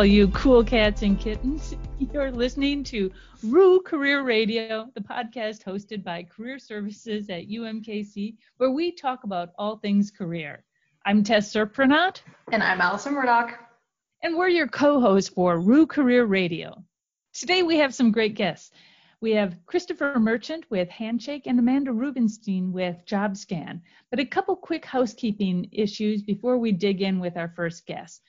All you cool cats and kittens. You're listening to Roo Career Radio, the podcast hosted by Career Services at UMKC, where we talk about all things career. I'm Tess Serprenant. And I'm Allison Murdoch. And we're your co hosts for Roo Career Radio. Today we have some great guests. We have Christopher Merchant with Handshake and Amanda Rubenstein with JobScan. But a couple quick housekeeping issues before we dig in with our first guest.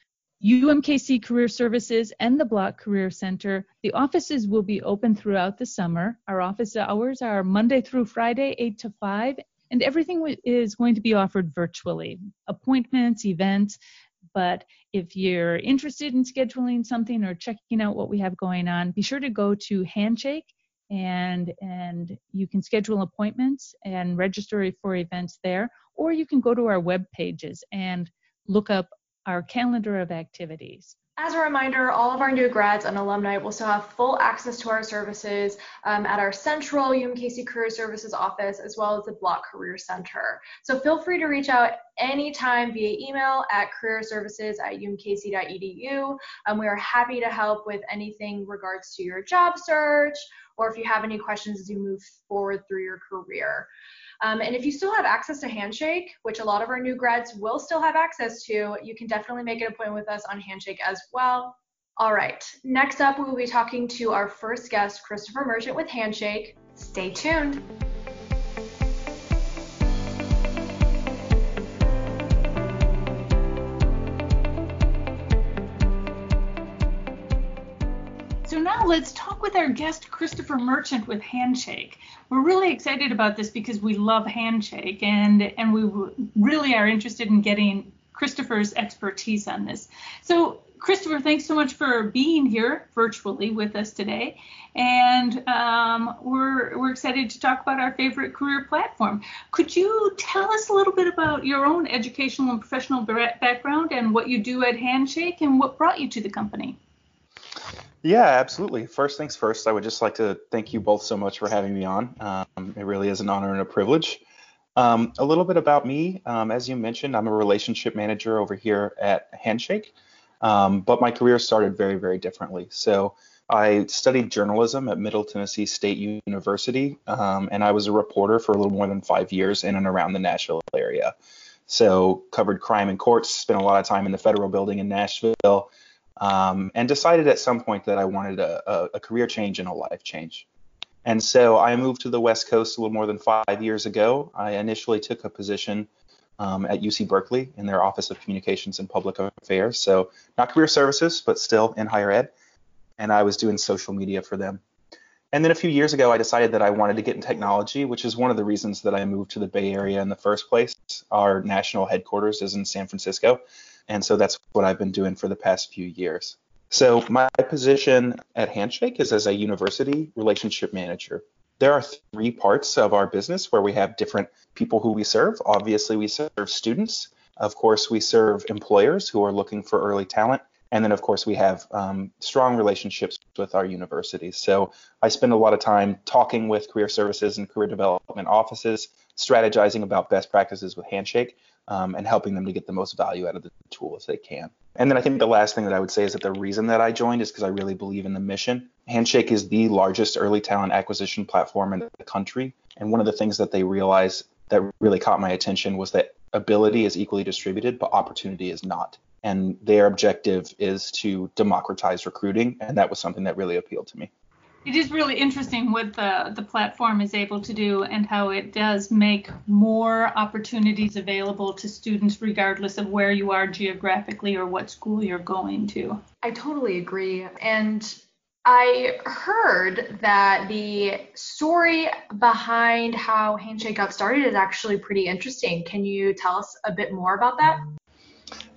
UMKC Career Services and the Bloch Career Center. The offices will be open throughout the summer. Our office hours are Monday through Friday, 8 to 5, and everything is going to be offered virtually appointments, events. But if you're interested in scheduling something or checking out what we have going on, be sure to go to Handshake and and you can schedule appointments and register for events there or you can go to our web pages and look up our calendar of activities. As a reminder, all of our new grads and alumni will still have full access to our services um, at our central UMKC Career Services office as well as the Bloch Career Center. So feel free to reach out anytime via email at careerservices at umkc.edu. Um, we are happy to help with anything regards to your job search or if you have any questions as you move forward through your career. Um, and if you still have access to Handshake, which a lot of our new grads will still have access to, you can definitely make an appointment with us on Handshake as well. All right, next up, we will be talking to our first guest, Christopher Merchant with Handshake. Stay tuned. Let's talk with our guest, Christopher Merchant with Handshake. We're really excited about this because we love Handshake and, and we really are interested in getting Christopher's expertise on this. So, Christopher, thanks so much for being here virtually with us today. And um, we're, we're excited to talk about our favorite career platform. Could you tell us a little bit about your own educational and professional background and what you do at Handshake and what brought you to the company? Yeah, absolutely. First things first, I would just like to thank you both so much for having me on. Um, it really is an honor and a privilege. Um, a little bit about me. Um, as you mentioned, I'm a relationship manager over here at Handshake, um, but my career started very, very differently. So I studied journalism at Middle Tennessee State University, um, and I was a reporter for a little more than five years in and around the Nashville area. So covered crime and courts, spent a lot of time in the federal building in Nashville um, and decided at some point that I wanted a, a, career change and a life change. And so I moved to the West Coast a little more than five years ago. I initially took a position um, at UC Berkeley in their Office of Communications and Public Affairs. So not career services, but still in higher ed. And I was doing social media for them. And then a few years ago, I decided that I wanted to get in technology, which is one of the reasons that I moved to the Bay Area in the first place. Our national headquarters is in San Francisco. And so that's what I've been doing for the past few years. So my position at Handshake is as a university relationship manager. There are three parts of our business where we have different people who we serve. Obviously, we serve students. Of course, we serve employers who are looking for early talent. And then, of course, we have um, strong relationships with our universities. So I spend a lot of time talking with career services and career development offices, strategizing about best practices with Handshake, um, and helping them to get the most value out of the tool as they can. And then I think the last thing that I would say is that the reason that I joined is because I really believe in the mission. Handshake is the largest early talent acquisition platform in the country. And one of the things that they realized that really caught my attention was that ability is equally distributed, but opportunity is not. And their objective is to democratize recruiting. And that was something that really appealed to me it is really interesting what the, the platform is able to do and how it does make more opportunities available to students regardless of where you are geographically or what school you're going to. I totally agree. And I heard that the story behind how Handshake got started is actually pretty interesting. Can you tell us a bit more about that?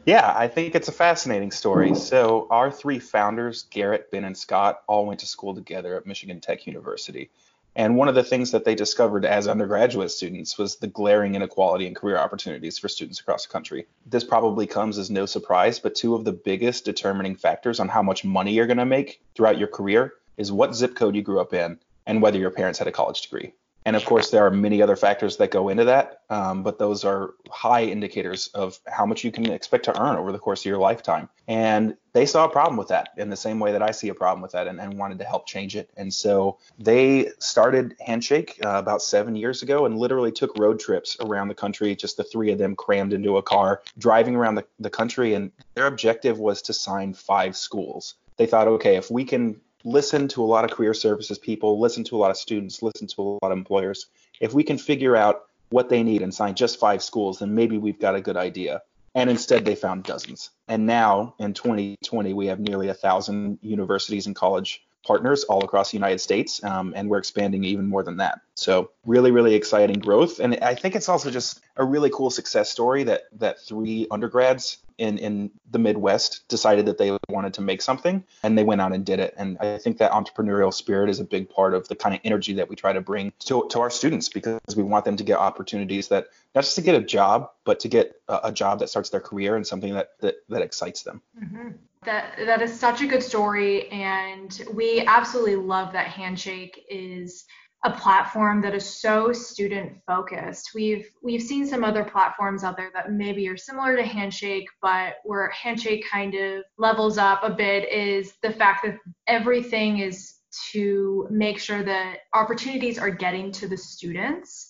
Yeah, I think it's a fascinating story. So, our three founders, Garrett, Ben, and Scott, all went to school together at Michigan Tech University. And one of the things that they discovered as undergraduate students was the glaring inequality in career opportunities for students across the country. This probably comes as no surprise, but two of the biggest determining factors on how much money you're going to make throughout your career is what zip code you grew up in and whether your parents had a college degree. And of course, there are many other factors that go into that, um, but those are high indicators of how much you can expect to earn over the course of your lifetime. And they saw a problem with that in the same way that I see a problem with that and, and wanted to help change it. And so they started Handshake uh, about seven years ago and literally took road trips around the country, just the three of them crammed into a car, driving around the, the country. And their objective was to sign five schools. They thought, okay, if we can listen to a lot of career services people, listen to a lot of students, listen to a lot of employers. If we can figure out what they need and sign just five schools, then maybe we've got a good idea. And instead, they found dozens. And now in 2020, we have nearly a thousand universities and college partners all across the United States, um, and we're expanding even more than that. So really, really exciting growth, and I think it's also just a really cool success story that that three undergrads in in the Midwest decided that they wanted to make something and they went out and did it. And I think that entrepreneurial spirit is a big part of the kind of energy that we try to bring to, to our students because we want them to get opportunities that not just to get a job, but to get a, a job that starts their career and something that that, that excites them. Mm-hmm. That that is such a good story, and we absolutely love that Handshake is a platform that is so student focused. We've we've seen some other platforms out there that maybe are similar to Handshake, but where Handshake kind of levels up a bit is the fact that everything is to make sure that opportunities are getting to the students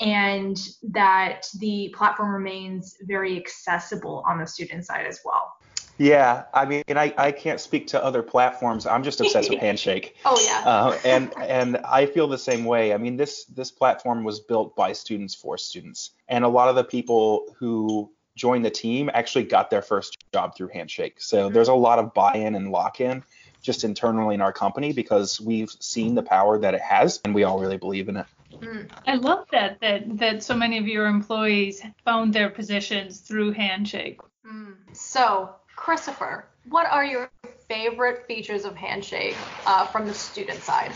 and that the platform remains very accessible on the student side as well. Yeah, I mean, I, I can't speak to other platforms. I'm just obsessed with Handshake. Oh yeah. Uh, and and I feel the same way. I mean, this this platform was built by students for students, and a lot of the people who joined the team actually got their first job through Handshake. So mm-hmm. there's a lot of buy-in and lock-in just internally in our company because we've seen the power that it has, and we all really believe in it. Mm. I love that that that so many of your employees found their positions through Handshake. Mm. So Christopher, what are your favorite features of Handshake uh, from the student side?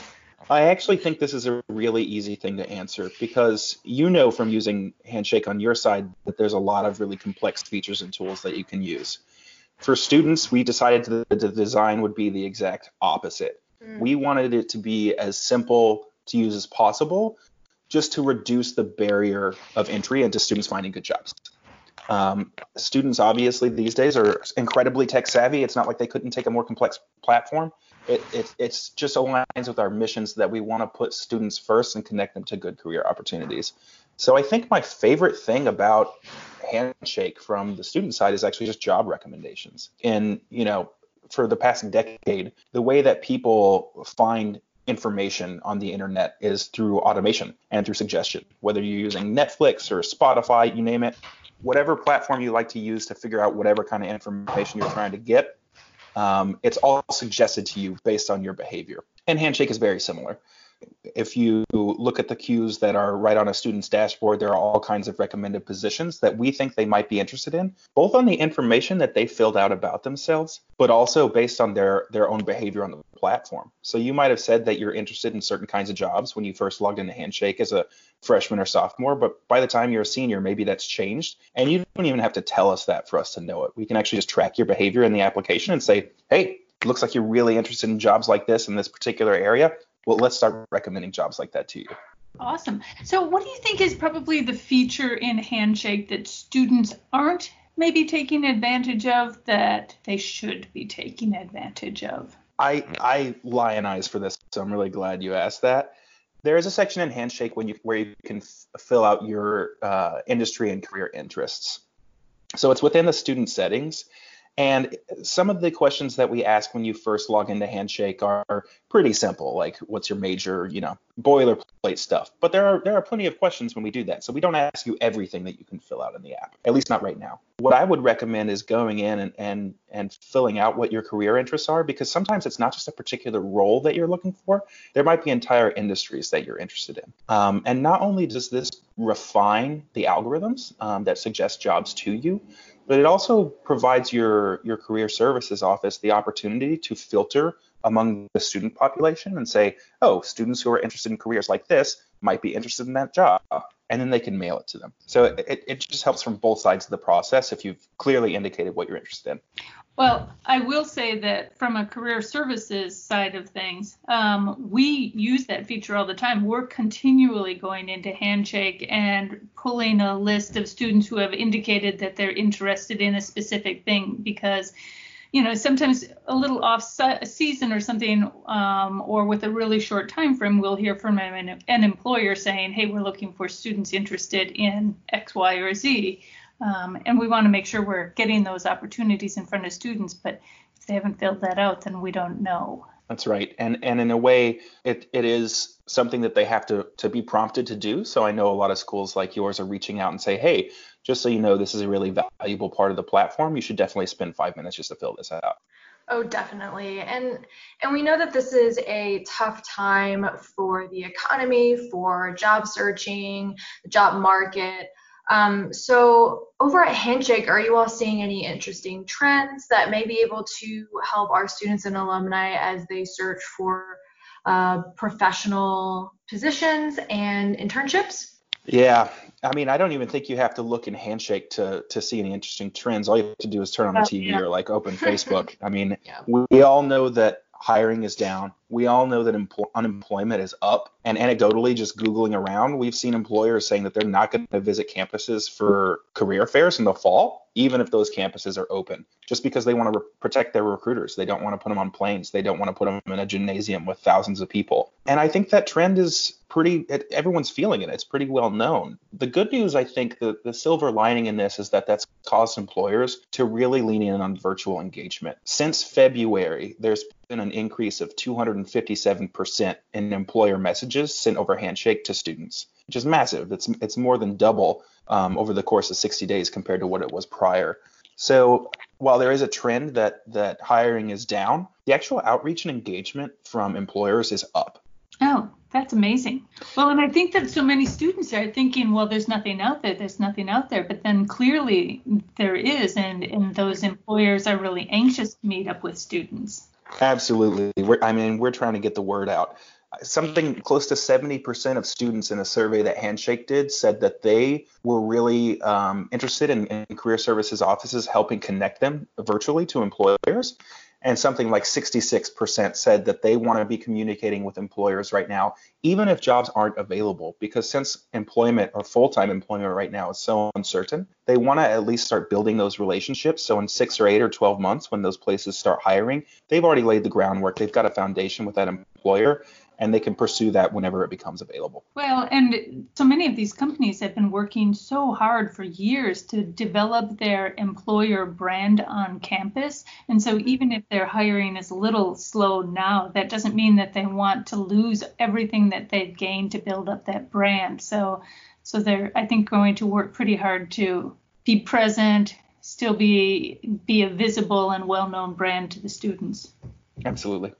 I actually think this is a really easy thing to answer because you know from using Handshake on your side that there's a lot of really complex features and tools that you can use. For students, we decided that the design would be the exact opposite. Mm. We wanted it to be as simple to use as possible just to reduce the barrier of entry into students finding good jobs. Um, students obviously these days are incredibly tech savvy. It's not like they couldn't take a more complex platform. It, it it's just aligns with our missions that we want to put students first and connect them to good career opportunities. So I think my favorite thing about Handshake from the student side is actually just job recommendations. And you know, for the past decade, the way that people find information on the internet is through automation and through suggestion. Whether you're using Netflix or Spotify, you name it, whatever platform you like to use to figure out whatever kind of information you're trying to get, um, it's all suggested to you based on your behavior. And Handshake is very similar if you look at the cues that are right on a student's dashboard, there are all kinds of recommended positions that we think they might be interested in, both on the information that they filled out about themselves, but also based on their their own behavior on the platform. So you might have said that you're interested in certain kinds of jobs when you first logged into Handshake as a freshman or sophomore, but by the time you're a senior, maybe that's changed, and you don't even have to tell us that for us to know it. We can actually just track your behavior in the application and say, hey, looks like you're really interested in jobs like this in this particular area well, let's start recommending jobs like that to you. Awesome. So, what do you think is probably the feature in Handshake that students aren't maybe taking advantage of that they should be taking advantage of? I I lionize for this, so I'm really glad you asked that. There is a section in Handshake when you where you can f- fill out your uh, industry and career interests. So it's within the student settings, and some of the questions that we ask when you first log into Handshake are pretty simple, like what's your major, you know, boilerplate stuff. But there are there are plenty of questions when we do that. So we don't ask you everything that you can fill out in the app, at least not right now. What I would recommend is going in and and and filling out what your career interests are because sometimes it's not just a particular role that you're looking for. There might be entire industries that you're interested in. Um, and not only does this refine the algorithms um, that suggest jobs to you, but it also provides your your career services office the opportunity to filter among the student population and say, oh, students who are interested in careers like this might be interested in that job. And then they can mail it to them. So it, it just helps from both sides of the process if you've clearly indicated what you're interested in. Well, I will say that from a career services side of things, um, we use that feature all the time. We're continually going into Handshake and pulling a list of students who have indicated that they're interested in a specific thing because you know sometimes a little off season or something um, or with a really short time frame we'll hear from an, an, employer saying hey we're looking for students interested in x y or z. Um, and we want to make sure we're getting those opportunities in front of students but if they haven't filled that out then we don't know that's right and and in a way it, it is something that they have to to be prompted to do so i know a lot of schools like yours are reaching out and say hey just so you know, this is a really valuable part of the platform. You should definitely spend five minutes just to fill this out. Oh, definitely. And and we know that this is a tough time for the economy, for job searching, the job market. Um, so over at Handshake, are you all seeing any interesting trends that may be able to help our students and alumni as they search for uh, professional positions and internships? Yeah, I mean, I don't even think you have to look in Handshake to to see any interesting trends. All you have to do is turn on the TV yeah. or like open Facebook. I mean, yeah. we, we all know that hiring is down. We all know that empl- unemployment is up. And anecdotally, just Googling around, we've seen employers saying that they're not going to visit campuses for career fairs in the fall, even if those campuses are open, just because they want to re- protect their recruiters. They don't want to put them on planes. They don't want to put them in a gymnasium with thousands of people. And I think that trend is pretty, it, everyone's feeling it. It's pretty well known. The good news, I think, the, the silver lining in this is that that's caused employers to really lean in on virtual engagement. Since February, there's been an increase of 257% in employer messages sent over Handshake to students, which is massive. It's it's more than double um, over the course of 60 days compared to what it was prior. So while there is a trend that that hiring is down, the actual outreach and engagement from employers is up. Oh, that's amazing. Well, and I think that so many students are thinking, well, there's nothing out there, there's nothing out there, but then clearly there is, and and those employers are really anxious to meet up with students. Absolutely. We're, I mean, we're trying to get the word out. Something close to 70% of students in a survey that Handshake did said that they were really um, interested in, in career services offices helping connect them virtually to employers and something like 66% said that they want to be communicating with employers right now, even if jobs aren't available. Because since employment or full time employment right now is so uncertain, they want to at least start building those relationships. So in six or eight or 12 months, when those places start hiring, they've already laid the groundwork. They've got a foundation with that employer and they can pursue that whenever it becomes available. Well, and so many of these companies have been working so hard for years to develop their employer brand on campus. And so even if their hiring is a little slow now, that doesn't mean that they want to lose everything that they've gained to build up that brand. So so they're I think going to work pretty hard to be present, still be be a visible and well-known brand to the students. Absolutely.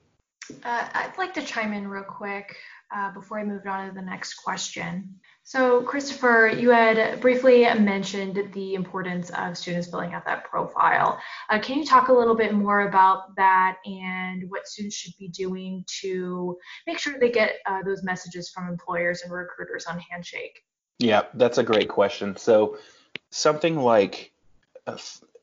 Uh, I'd like to chime in real quick uh, before I move on to the next question. So, Christopher, you had briefly mentioned the importance of students filling out that profile. Uh, can you talk a little bit more about that and what students should be doing to make sure they get uh, those messages from employers and recruiters on Handshake? Yeah, that's a great question. So, something like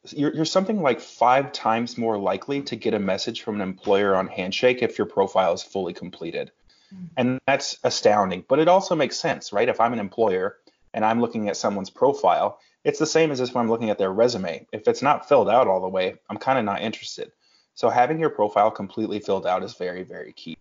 you're, you're something like five times more likely to get a message from an employer on Handshake if your profile is fully completed. Mm-hmm. And that's astounding, but it also makes sense, right? If I'm an employer and I'm looking at someone's profile, it's the same as if I'm looking at their resume. If it's not filled out all the way, I'm kind of not interested. So having your profile completely filled out is very, very key.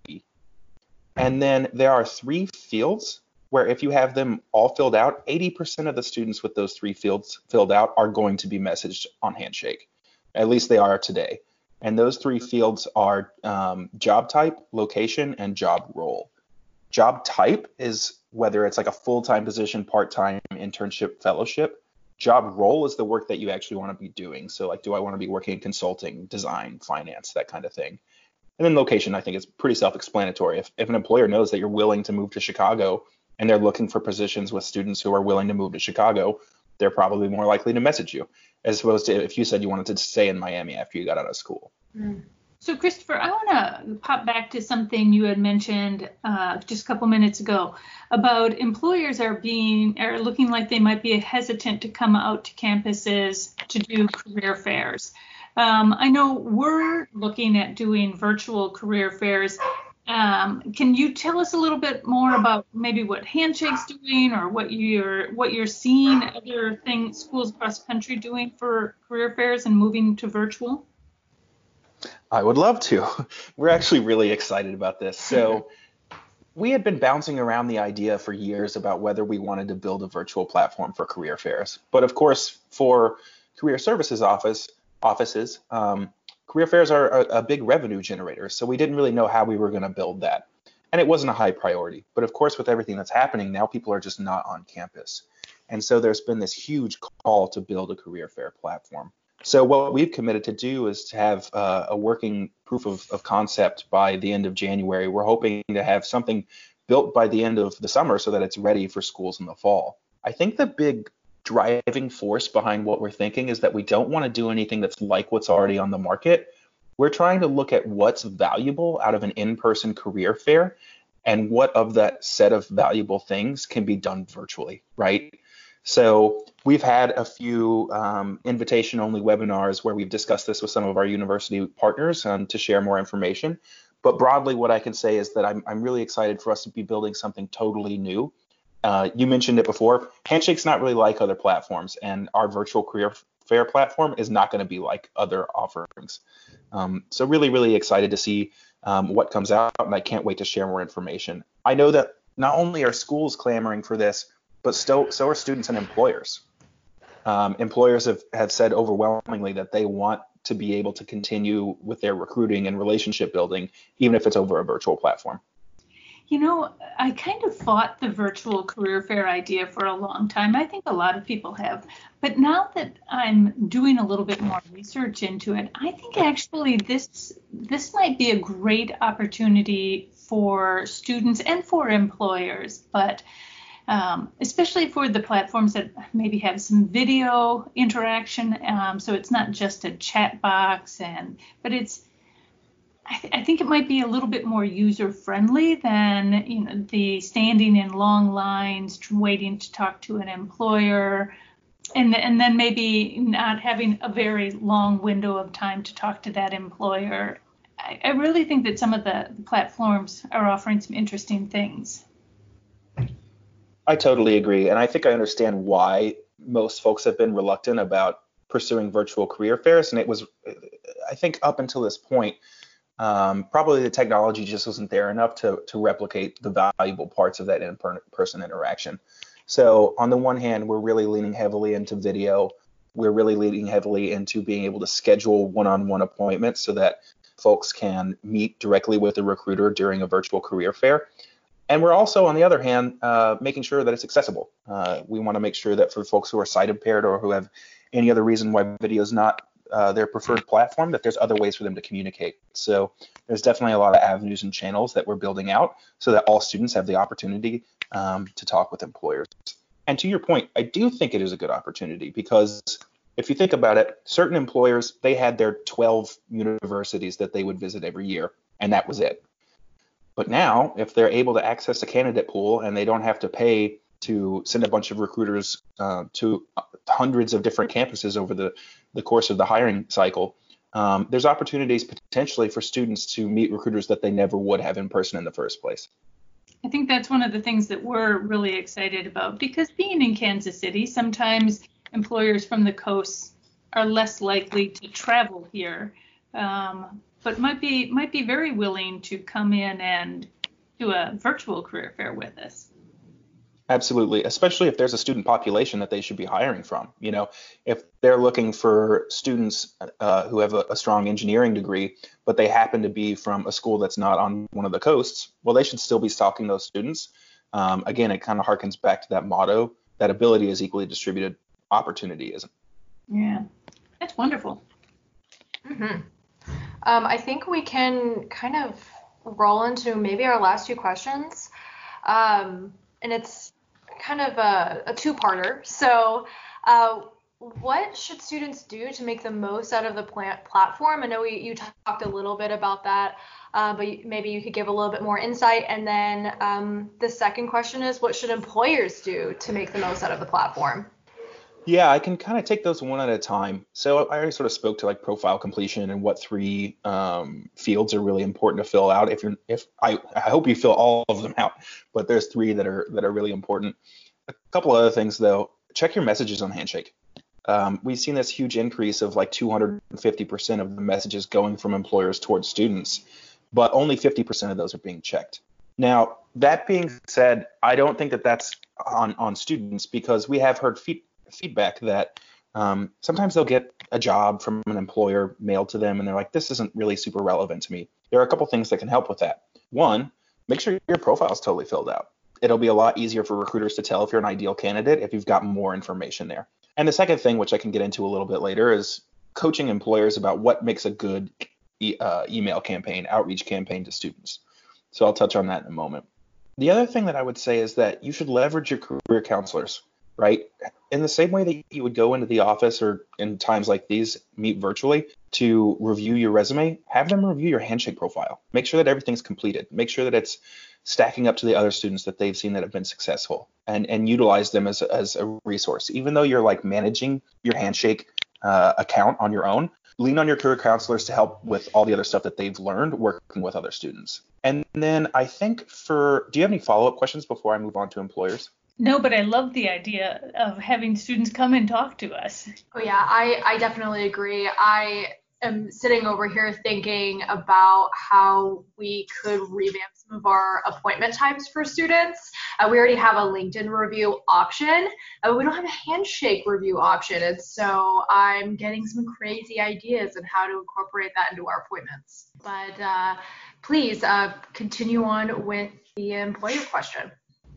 And then there are three fields where if you have them all filled out, 80% of the students with those three fields filled out are going to be messaged on Handshake. At least they are today. And those three fields are um, job type, location, and job role. Job type is whether it's like a full time position, part time, internship, fellowship. Job role is the work that you actually want to be doing. So, like, do I want to be working in consulting, design, finance, that kind of thing? And then location, I think, is pretty self explanatory. If, if an employer knows that you're willing to move to Chicago and they're looking for positions with students who are willing to move to Chicago, they're probably more likely to message you as opposed to if you said you wanted to stay in Miami after you got out of school. Mm. So, Christopher, I want to pop back to something you had mentioned uh, just a couple minutes ago about employers are being are looking like they might be hesitant to come out to campuses to do career fairs. Um, I know we're looking at doing virtual career fairs. Um, can you tell us a little bit more about maybe what Handshake's doing or what you're what you're seeing other things schools across the country doing for career fairs and moving to virtual? I would love to. We're actually really excited about this. So, we had been bouncing around the idea for years about whether we wanted to build a virtual platform for career fairs. But of course, for career services office offices, um, career fairs are a, a big revenue generator. So we didn't really know how we were going to build that, and it wasn't a high priority. But of course, with everything that's happening now, people are just not on campus, and so there's been this huge call to build a career fair platform. So what we've committed to do is to have uh, a working proof of, of, concept by the end of January. We're hoping to have something built by the end of the summer so that it's ready for schools in the fall. I think the big driving force behind what we're thinking is that we don't want to do anything that's like what's already on the market. We're trying to look at what's valuable out of an in-person career fair and what of that set of valuable things can be done virtually, right? So we've had a few um, invitation only webinars where we've discussed this with some of our university partners um, to share more information. But broadly, what I can say is that I'm, I'm really excited for us to be building something totally new. Uh, you mentioned it before. Handshake's not really like other platforms, and our virtual career fair platform is not going to be like other offerings. Um, so really, really excited to see um, what comes out, and I can't wait to share more information. I know that not only are schools clamoring for this, but still, so are students and employers. Um, employers have, have said overwhelmingly that they want to be able to continue with their recruiting and relationship building, even if it's over a virtual platform. You know, I kind of fought the virtual career fair idea for a long time. I think a lot of people have. But now that I'm doing a little bit more research into it, I think actually this this might be a great opportunity for students and for employers. But um, especially for the platforms that maybe have some video interaction. Um, so it's not just a chat box, and but it's I, th- I, think it might be a little bit more user friendly than you know the standing in long lines waiting to talk to an employer and and then maybe not having a very long window of time to talk to that employer I, I really think that some of the platforms are offering some interesting things I totally agree. And I think I understand why most folks have been reluctant about pursuing virtual career fairs. And it was, I think, up until this point, um, probably the technology just wasn't there enough to, to replicate the valuable parts of that in person interaction. So, on the one hand, we're really leaning heavily into video. We're really leaning heavily into being able to schedule one on one appointments so that folks can meet directly with a recruiter during a virtual career fair. And we're also, on the other hand, uh, making sure that it's accessible. Uh, we want to make sure that for folks who are sight impaired or who have any other reason why video is not uh, their preferred platform, that there's other ways for them to communicate. So there's definitely a lot of avenues and channels that we're building out so that all students have the opportunity um, to talk with employers. And to your point, I do think it is a good opportunity because if you think about it, certain employers, they had their 12 universities that they would visit every year, and that was it. But now, if they're able to access a candidate pool and they don't have to pay to send a bunch of recruiters uh, to hundreds of different campuses over the, the course of the hiring cycle, um, there's opportunities potentially for students to meet recruiters that they never would have in person in the first place. I think that's one of the things that we're really excited about because being in Kansas City, sometimes employers from the coast are less likely to travel here. Um, but might be might be very willing to come in and do a virtual career fair with us. Absolutely, especially if there's a student population that they should be hiring from. You know, if they're looking for students uh, who have a, a, strong engineering degree, but they happen to be from a school that's not on one of the coasts, well, they should still be stalking those students. Um, again, it kind of harkens back to that motto that ability is equally distributed, opportunity isn't. Yeah, that's wonderful. Mm-hmm. Um, I think we can kind of roll into maybe our last few questions. Um, and it's kind of a, a two-parter. So uh, what should students do to make the most out of the plant platform? I know we, you talked a little bit about that, uh, but maybe you could give a little bit more insight. And then um, the second question is, what should employers do to make the most out of the platform? Yeah, I can kind of take those one at a time. So I already sort of spoke to like profile completion and what three um, fields are really important to fill out. If you're, if I, I hope you fill all of them out, but there's three that are that are really important. A couple other things though, check your messages on Handshake. Um, we've seen this huge increase of like 250% of the messages going from employers towards students, but only 50% of those are being checked. Now, that being said, I don't think that that's on, on students because we have heard feedback feedback that um, sometimes they'll get a job from an employer mailed to them and they're like, this isn't really super relevant to me. There are a couple things that can help with that. One, make sure your profile is totally filled out. It'll be a lot easier for recruiters to tell if you're an ideal candidate if you've got more information there. And the second thing, which I can get into a little bit later, is coaching employers about what makes a good e- uh, email campaign, outreach campaign to students. So I'll touch on that in a moment. The other thing that I would say is that you should leverage your career counselors right? In the same way that you would go into the office or in times like these, meet virtually to review your resume, have them review your handshake profile. Make sure that everything's completed. Make sure that it's stacking up to the other students that they've seen that have been successful and, and utilize them as, as a resource. Even though you're like managing your handshake uh, account on your own, lean on your career counselors to help with all the other stuff that they've learned working with other students. And then I think for, do you have any follow up questions before I move on to employers? No, but I love the idea of having students come and talk to us. Oh yeah, I I definitely agree. I am sitting over here thinking about how we could revamp some of our appointment times for students. Uh, we already have a LinkedIn review option. Uh, we don't have a handshake review option, and so I'm getting some crazy ideas on how to incorporate that into our appointments. But uh, please uh, continue on with the employer question.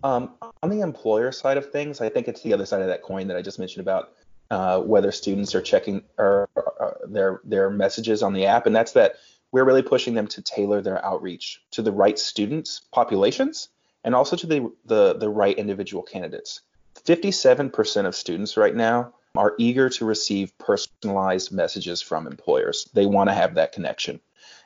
Um, on the employer side of things, I think it's the other side of that coin that I just mentioned about uh, whether students are checking or, or their their messages on the app, and that's that we're really pushing them to tailor their outreach to the right students populations and also to the the, the right individual candidates. 57% of students right now are eager to receive personalized messages from employers. They want to have that connection.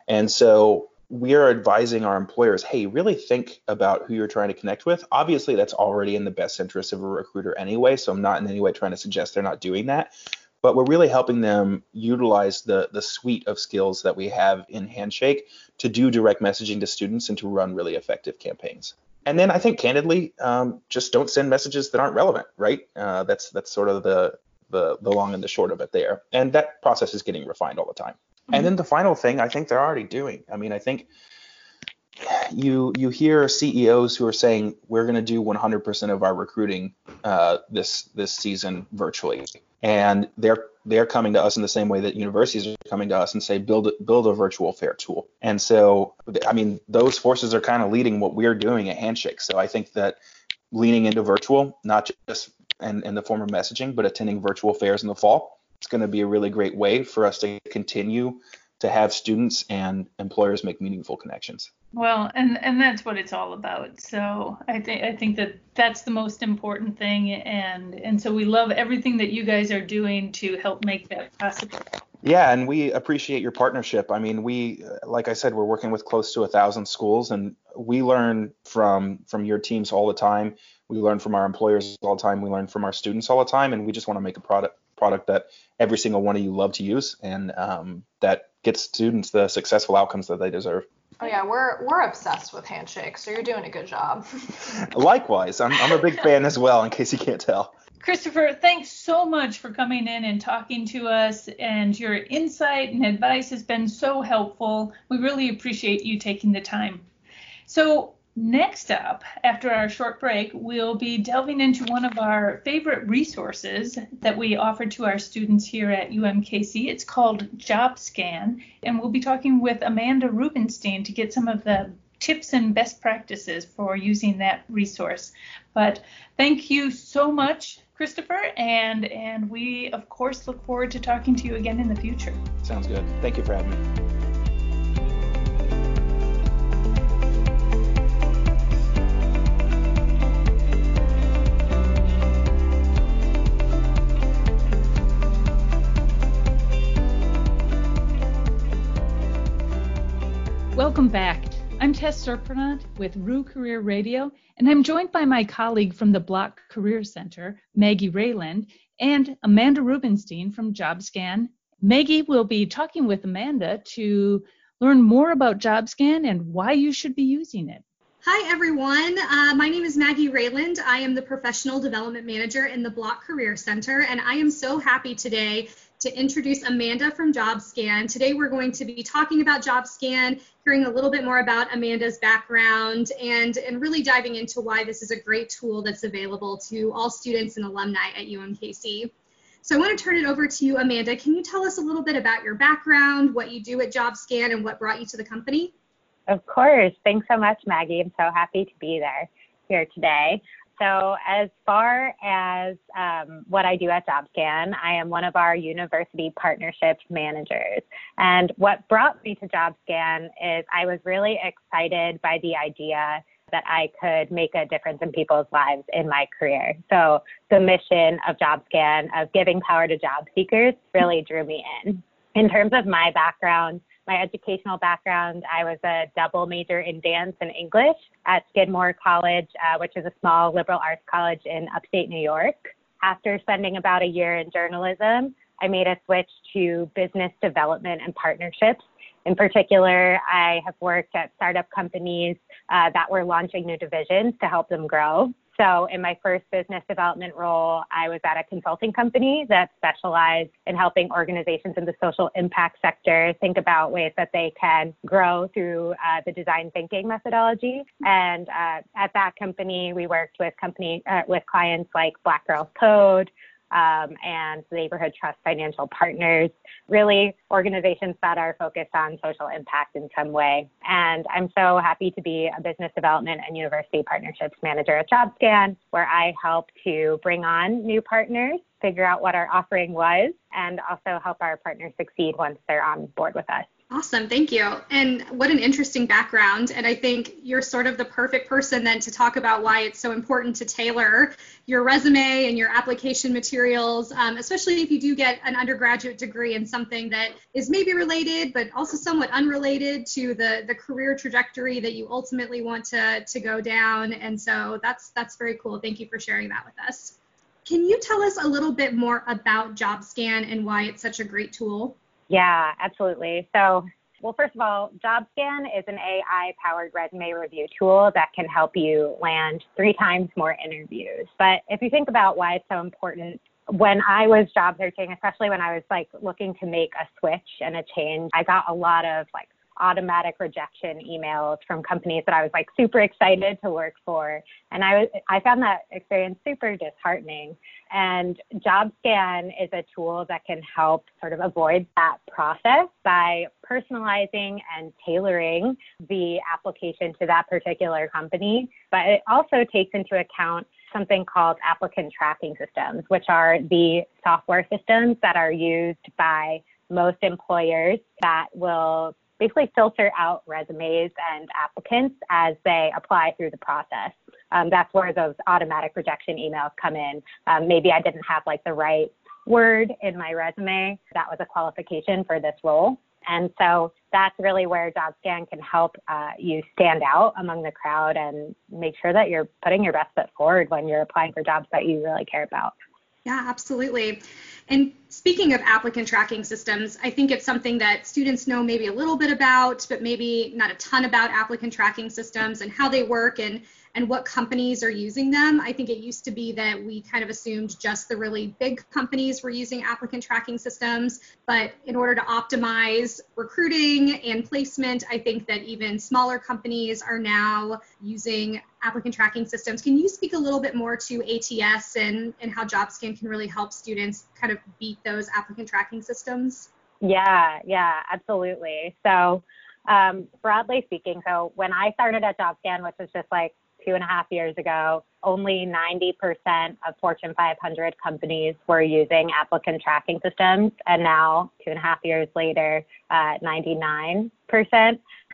And so we are advising our employers, hey, really think about who you're trying to connect with. Obviously, that's already in the best interest of a recruiter anyway, so I'm not in any way trying to suggest they're not doing that. But we're really helping them utilize the the suite of skills that we have in Handshake to do direct messaging to students and to run really effective campaigns. And then I think candidly, um, just don't send messages that aren't relevant, right? Uh, that's that's sort of the, the the long and the short of it there. And that process is getting refined all the time. And then the final thing, I think they're already doing. I mean, I think you you hear CEOs who are saying we're going to do 100% of our recruiting uh, this this season virtually, and they're they're coming to us in the same way that universities are coming to us and say build build a virtual fair tool. And so, I mean, those forces are kind of leading what we're doing at Handshake. So I think that leaning into virtual, not just in, in the form of messaging, but attending virtual fairs in the fall it's going to be a really great way for us to continue to have students and employers make meaningful connections. Well, and and that's what it's all about. So I think I think that that's the most important thing, and and so we love everything that you guys are doing to help make that possible. Yeah, and we appreciate your partnership. I mean, we, like I said, we're working with close to a thousand schools, and we learn from from your teams all the time. We learn from our employers all the time. We learn from our students all the time, and we just want to make a product product that every single one of you love to use and um, that gets students the successful outcomes that they deserve. Oh yeah, we're we're obsessed with Handshake, so you're doing a good job. Likewise, I'm I'm a big fan as well. In case you can't tell. Christopher, thanks so much for coming in and talking to us, and your insight and advice has been so helpful. We really appreciate you taking the time. So, Next up, after our short break, we'll be delving into one of our favorite resources that we offer to our students here at UMKC. It's called JobScan, and we'll be talking with Amanda Rubenstein to get some of the tips and best practices for using that resource. But thank you so much, Christopher, and and we of course look forward to talking to you again in the future. Sounds good. Thank you for having me. Welcome back. I'm Tess Serprenant with Roo Career Radio, and I'm joined by my colleague from the Bloch Career Center, Maggie Rayland, and Amanda Rubenstein from JobScan. Maggie will be talking with Amanda to learn more about JobScan and why you should be using it. Hi, everyone. Uh, my name is Maggie Rayland. I am the Professional Development Manager in the Bloch Career Center, and I am so happy today to introduce Amanda from JobScan. Today we're going to be talking about JobScan, hearing a little bit more about Amanda's background, and, and really diving into why this is a great tool that's available to all students and alumni at UMKC. So I want to turn it over to you, Amanda. Can you tell us a little bit about your background, what you do at JobScan, and what brought you to the company? Of course. Thanks so much, Maggie. I'm so happy to be there here today. So, as far as um, what I do at JobScan, I am one of our university partnerships managers. And what brought me to JobScan is I was really excited by the idea that I could make a difference in people's lives in my career. So, the mission of JobScan of giving power to job seekers really drew me in. In terms of my background, my educational background, I was a double major in dance and English at Skidmore College, uh, which is a small liberal arts college in upstate New York. After spending about a year in journalism, I made a switch to business development and partnerships. In particular, I have worked at startup companies uh, that were launching new divisions to help them grow. So, in my first business development role, I was at a consulting company that specialized in helping organizations in the social impact sector think about ways that they can grow through uh, the design thinking methodology. And uh, at that company, we worked with company uh, with clients like Black Girls Code, um, and Neighborhood Trust Financial Partners, really organizations that are focused on social impact in some way. And I'm so happy to be a business development and university partnerships manager at JobScan, where I help to bring on new partners, figure out what our offering was, and also help our partners succeed once they're on board with us. Awesome, thank you. And what an interesting background. And I think you're sort of the perfect person then to talk about why it's so important to tailor your resume and your application materials, um, especially if you do get an undergraduate degree in something that is maybe related, but also somewhat unrelated to the, the career trajectory that you ultimately want to, to go down. And so that's that's very cool. Thank you for sharing that with us. Can you tell us a little bit more about JobScan and why it's such a great tool? Yeah, absolutely. So, well, first of all, JobScan is an AI powered resume review tool that can help you land three times more interviews. But if you think about why it's so important, when I was job searching, especially when I was like looking to make a switch and a change, I got a lot of like automatic rejection emails from companies that I was like super excited to work for. And I was I found that experience super disheartening. And JobScan is a tool that can help sort of avoid that process by personalizing and tailoring the application to that particular company. But it also takes into account something called applicant tracking systems, which are the software systems that are used by most employers that will basically filter out resumes and applicants as they apply through the process. Um, that's where those automatic rejection emails come in. Um, maybe I didn't have like the right word in my resume. That was a qualification for this role. And so that's really where JobScan can help uh, you stand out among the crowd and make sure that you're putting your best foot forward when you're applying for jobs that you really care about. Yeah, absolutely. And speaking of applicant tracking systems, I think it's something that students know maybe a little bit about, but maybe not a ton about applicant tracking systems and how they work and and what companies are using them. I think it used to be that we kind of assumed just the really big companies were using applicant tracking systems, but in order to optimize recruiting and placement, I think that even smaller companies are now using applicant tracking systems. Can you speak a little bit more to ATS and, and how JobScan can really help students kind of beat those applicant tracking systems? Yeah, yeah, absolutely. So, um, broadly speaking, so when I started at JobScan, which was just like two and a half years ago, only 90% of Fortune 500 companies were using applicant tracking systems. And now, two and a half years later, uh, 99%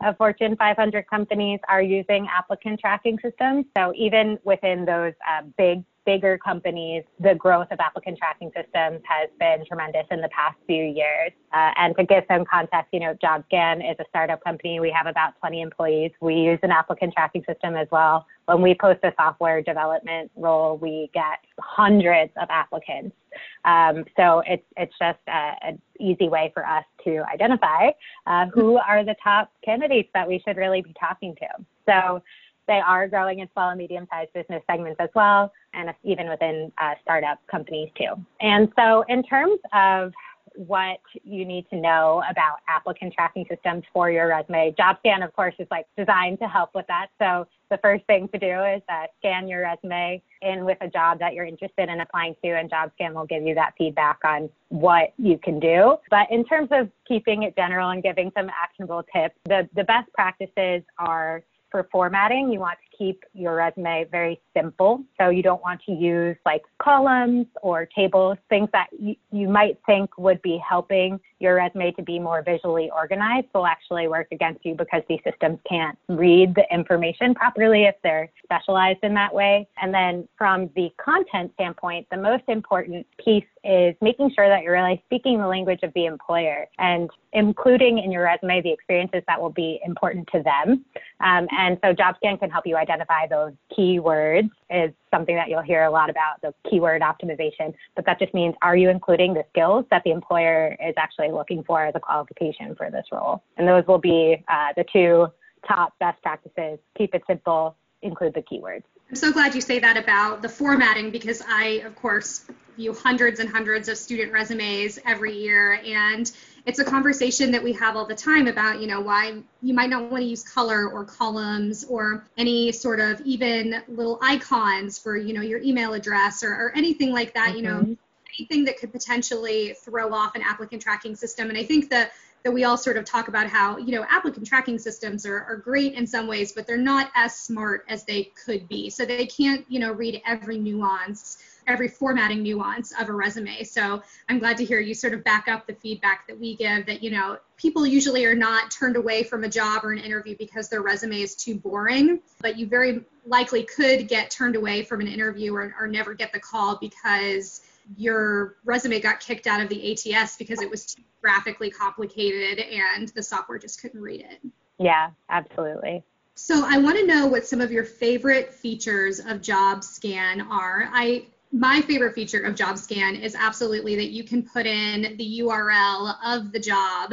of Fortune 500 companies are using applicant tracking systems. So even within those uh, big bigger companies, the growth of applicant tracking systems has been tremendous in the past few years. Uh, and to give some context, you know, JobScan is a startup company. We have about 20 employees. We use an applicant tracking system as well. When we post a software development role, we get hundreds of applicants. Um, so it's it's just an easy way for us to identify uh, who are the top candidates that we should really be talking to. So they are growing in small and medium sized business segments as well, and even within uh, startup companies too. And so, in terms of what you need to know about applicant tracking systems for your resume. JobScan, of course, is like designed to help with that. So the first thing to do is uh, scan your resume in with a job that you're interested in applying to, and JobScan will give you that feedback on what you can do. But in terms of keeping it general and giving some actionable tips, the, the best practices are for formatting, you want keep your resume very simple. So you don't want to use like columns or tables, things that you, you might think would be helping your resume to be more visually organized will actually work against you because these systems can't read the information properly if they're specialized in that way. And then from the content standpoint, the most important piece is making sure that you're really speaking the language of the employer and including in your resume the experiences that will be important to them. Um, and so JobScan can help you identify those keywords is something that you'll hear a lot about, the keyword optimization. But that just means are you including the skills that the employer is actually looking for as a qualification for this role? And those will be uh, the two top best practices. Keep it simple, include the keywords. I'm so glad you say that about the formatting because I, of course, view hundreds and hundreds of student resumes every year. And it's a conversation that we have all the time about, you know, why you might not want to use color or columns or any sort of even little icons for, you know, your email address or, or anything like that, mm-hmm. you know, mm-hmm. anything that could potentially throw off an applicant tracking system. And I think that that we all sort of talk about how you know applicant tracking systems are, are great in some ways but they're not as smart as they could be so they can't you know read every nuance every formatting nuance of a resume. So I'm glad to hear you sort of back up the feedback that we give that, you know, people usually are not turned away from a job or an interview because their resume is too boring, but you very likely could get turned away from an interview or, or never get the call because your resume got kicked out of the ATS because it was too graphically complicated and the software just couldn't read it. Yeah, absolutely. So I want to know what some of your favorite features of JobScan are. I my favorite feature of JobScan is absolutely that you can put in the URL of the job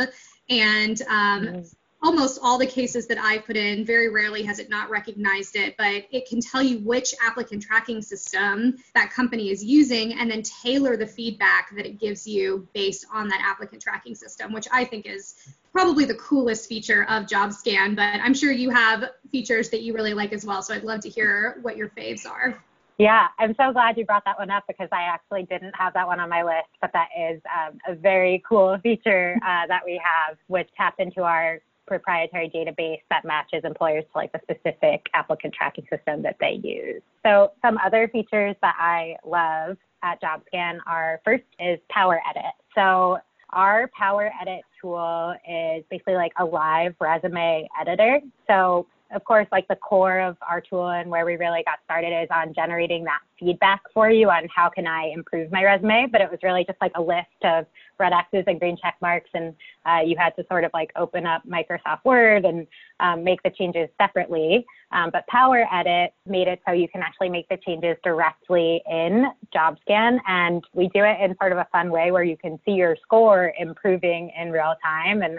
and um, nice. almost all the cases that I put in, very rarely has it not recognized it, but it can tell you which applicant tracking system that company is using and then tailor the feedback that it gives you based on that applicant tracking system, which I think is probably the coolest feature of JobScan, but I'm sure you have features that you really like as well. So I'd love to hear what your faves are. Yeah, I'm so glad you brought that one up because I actually didn't have that one on my list, but that is um, a very cool feature uh, that we have, which taps into our proprietary database that matches employers to like the specific applicant tracking system that they use. So some other features that I love at JobScan are first is Power Edit. So our Power Edit tool is basically like a live resume editor. So of course, like the core of our tool and where we really got started is on generating that feedback for you on how can I improve my resume. But it was really just like a list of red X's and green check marks, and uh, you had to sort of like open up Microsoft Word and um, make the changes separately. Um, but Power Edit made it so you can actually make the changes directly in JobScan, and we do it in sort of a fun way where you can see your score improving in real time. And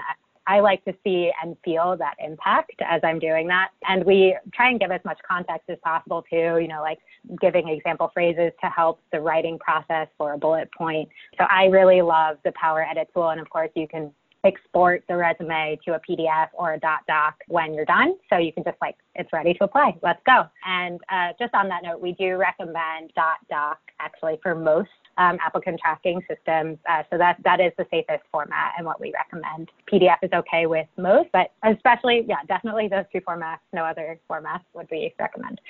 I like to see and feel that impact as I'm doing that. And we try and give as much context as possible too, you know, like giving example phrases to help the writing process for a bullet point. So I really love the Power Edit tool. And of course, you can export the resume to a PDF or a dot doc when you're done. So you can just like, it's ready to apply. Let's go. And uh, just on that note, we do recommend dot doc actually for most um, applicant tracking systems. Uh, so that that is the safest format and what we recommend. PDF is okay with most, but especially, yeah, definitely those two formats. No other formats would we recommend.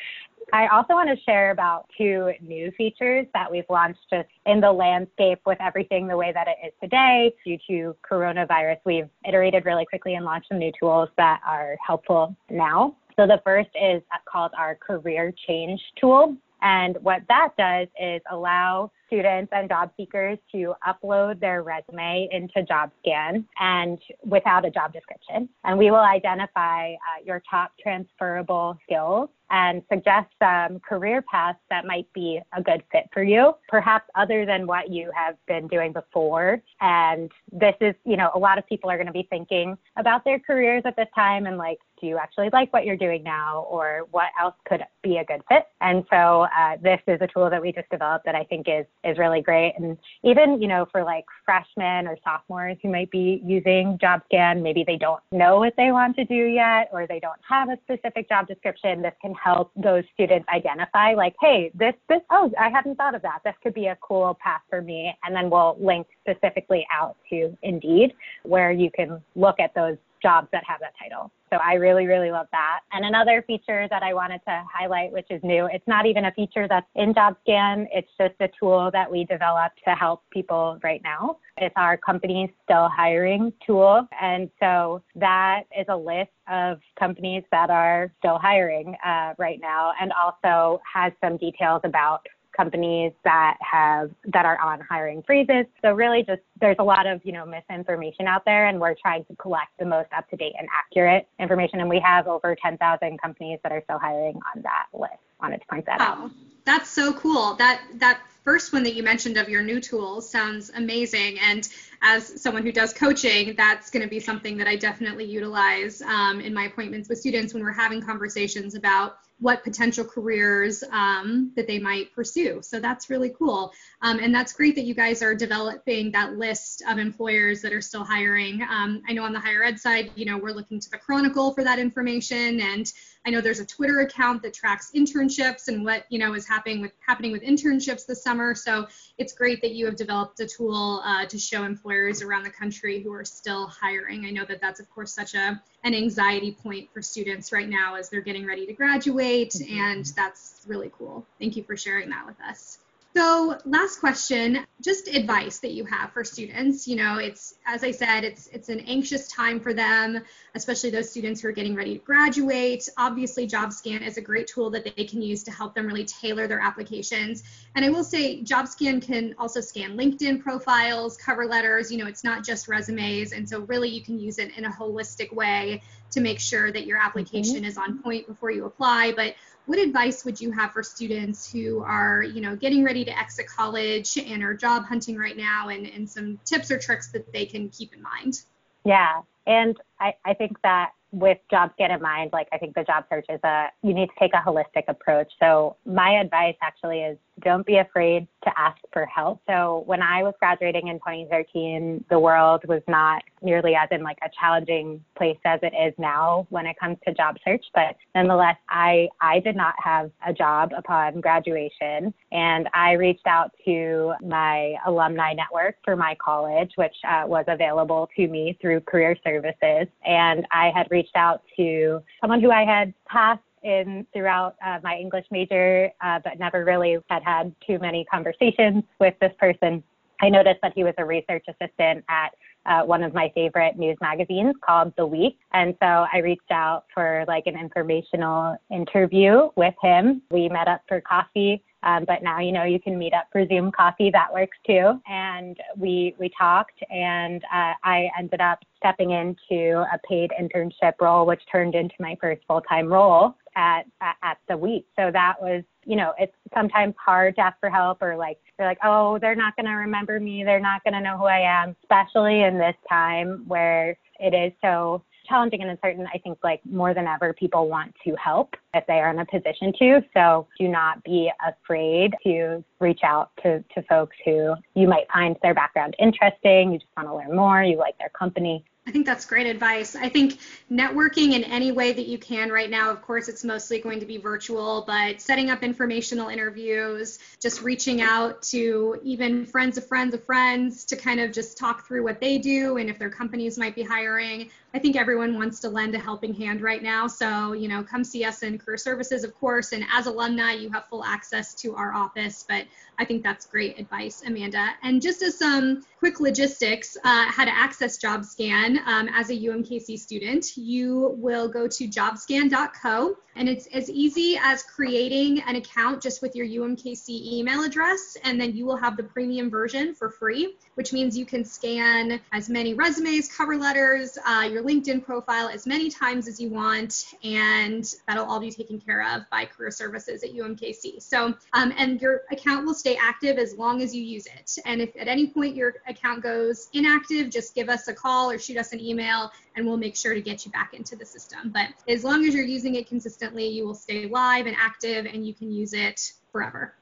I also want to share about two new features that we've launched just in the landscape with everything the way that it is today. Due to coronavirus, we've iterated really quickly and launched some new tools that are helpful now. So the first is called our career change tool. And what that does is allow students and job seekers to upload their resume into JobScan and without a job description. And we will identify uh, your top transferable skills and suggest some career paths that might be a good fit for you, perhaps other than what you have been doing before. And this is, you know, a lot of people are going to be thinking about their careers at this time and like, do you actually like what you're doing now or what else could be a good fit and so uh, this is a tool that we just developed that i think is is really great. And even you know for like freshmen or sophomores who might be using jobscan maybe they don't know what they want to do yet or they don't have a specific job description this can help those students identify like hey this this oh i hadn't thought of that. This could be a cool path for me. And then we'll link specifically out to Indeed where you can look at those jobs that have that title. So I really, really love that. And another feature that I wanted to highlight, which is new, it's not even a feature that's in JobScan. It's just a tool that we developed to help people right now. It's our company's still hiring tool. And so that is a list of companies that are still hiring uh, right now and also has some details about companies that have that are on hiring freezes. So really just there's a lot of, you know, misinformation out there and we're trying to collect the most up to date and accurate information and we have over 10,000 companies that are still hiring on that list. Wanted to point that wow. out. That's so cool. That that first one that you mentioned of your new tools sounds amazing and as someone who does coaching, that's going to be something that I definitely utilize um, in my appointments with students when we're having conversations about what potential careers um, that they might pursue. So that's really cool. Um, and that's great that you guys are developing that list of employers that are still hiring. Um, I know on the higher ed side, you know, we're looking to the Chronicle for that information. And I know there's a Twitter account that tracks internships and what, you know, is happening with happening with internships this summer. So it's great that you have developed a tool uh, to show employers around the country who are still hiring. I know that that's, of course, such a an anxiety point for students right now as they're getting ready to graduate, mm-hmm. and that's really cool. Thank you for sharing that with us. So, last question, just advice that you have for students. You know, it's as I said, it's it's an anxious time for them, especially those students who are getting ready to graduate. Obviously, JobScan is a great tool that they can use to help them really tailor their applications. And I will say, JobScan can also scan LinkedIn profiles, cover letters. You know, it's not just resumes, and so really you can use it in a holistic way to make sure that your application mm-hmm. is on point before you apply. But what advice would you have for students who are, you know, getting ready to exit college and are job hunting right now and, and some tips or tricks that they can keep in mind? Yeah. And I, I think that with JobScan in mind, like I think the job search is a, you need to take a holistic approach. So my advice actually is don't be afraid to ask for help. So when I was graduating in 2013, the world was not nearly as in like a challenging place as it is now when it comes to job search. But nonetheless, I, I did not have a job upon graduation and I reached out to my alumni network for my college, which uh, was available to me through career services. And I had reached out to someone who I had passed in throughout uh, my English major, uh, but never really had had too many conversations with this person. I noticed that he was a research assistant at uh, one of my favorite news magazines called The Week. And so I reached out for like an informational interview with him. We met up for coffee. Um, but now you know you can meet up for Zoom coffee. That works too. And we we talked, and uh, I ended up stepping into a paid internship role, which turned into my first full time role at, at the week. So that was you know it's sometimes hard to ask for help or like they're like oh they're not going to remember me they're not going to know who I am, especially in this time where it is so challenging and uncertain, I think like more than ever, people want to help if they are in a position to. So do not be afraid to reach out to, to folks who you might find their background interesting. You just want to learn more. You like their company. I think that's great advice. I think networking in any way that you can right now, of course, it's mostly going to be virtual, but setting up informational interviews, just reaching out to even friends of friends of friends to kind of just talk through what they do and if their companies might be hiring. I think everyone wants to lend a helping hand right now. So, you know, come see us in career services, of course. And as alumni, you have full access to our office. But I think that's great advice, Amanda. And just as some quick logistics, uh, how to access JobScan. um, as a UMKC student, you will go to jobscan.co and it's as easy as creating an account just with your UMKC email address, and then you will have the premium version for free, which means you can scan as many resumes, cover letters, uh, your LinkedIn profile as many times as you want, and that'll all be taken care of by Career Services at UMKC. So, um, and your account will stay active as long as you use it. And if at any point your account goes inactive, just give us a call or shoot us an email, and we'll make sure to get you back into the system. But as long as you're using it consistently, you will stay live and active, and you can use it forever.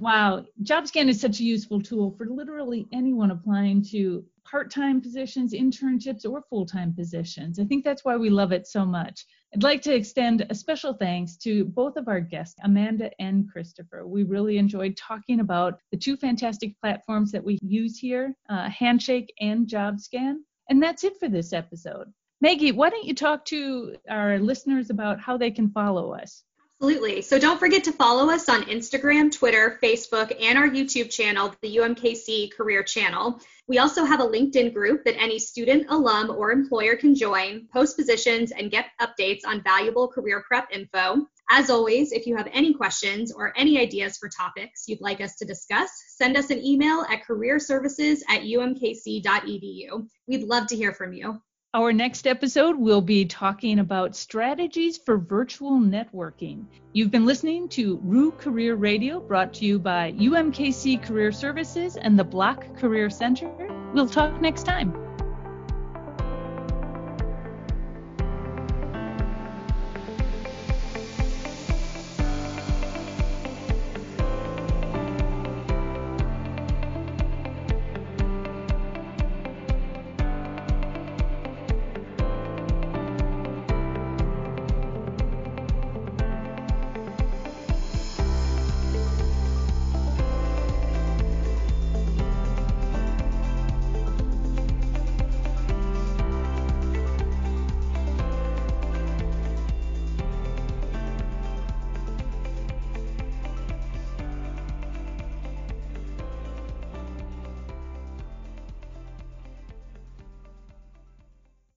Wow, JobScan is such a useful tool for literally anyone applying to part-time positions, internships, or full-time positions. I think that's why we love it so much. I'd like to extend a special thanks to both of our guests, Amanda and Christopher. We really enjoyed talking about the two fantastic platforms that we use here, uh, Handshake and JobScan. And that's it for this episode. Maggie, why don't you talk to our listeners about how they can follow us? Absolutely. So don't forget to follow us on Instagram, Twitter, Facebook, and our YouTube channel, the UMKC Career Channel. We also have a LinkedIn group that any student, alum, or employer can join, post positions, and get updates on valuable career prep info. As always, if you have any questions or any ideas for topics you'd like us to discuss, send us an email at careerservices at umkc.edu. We'd love to hear from you. Our next episode, we'll be talking about strategies for virtual networking. You've been listening to Roo Career Radio, brought to you by UMKC Career Services and the Bloch Career Center. We'll talk next time.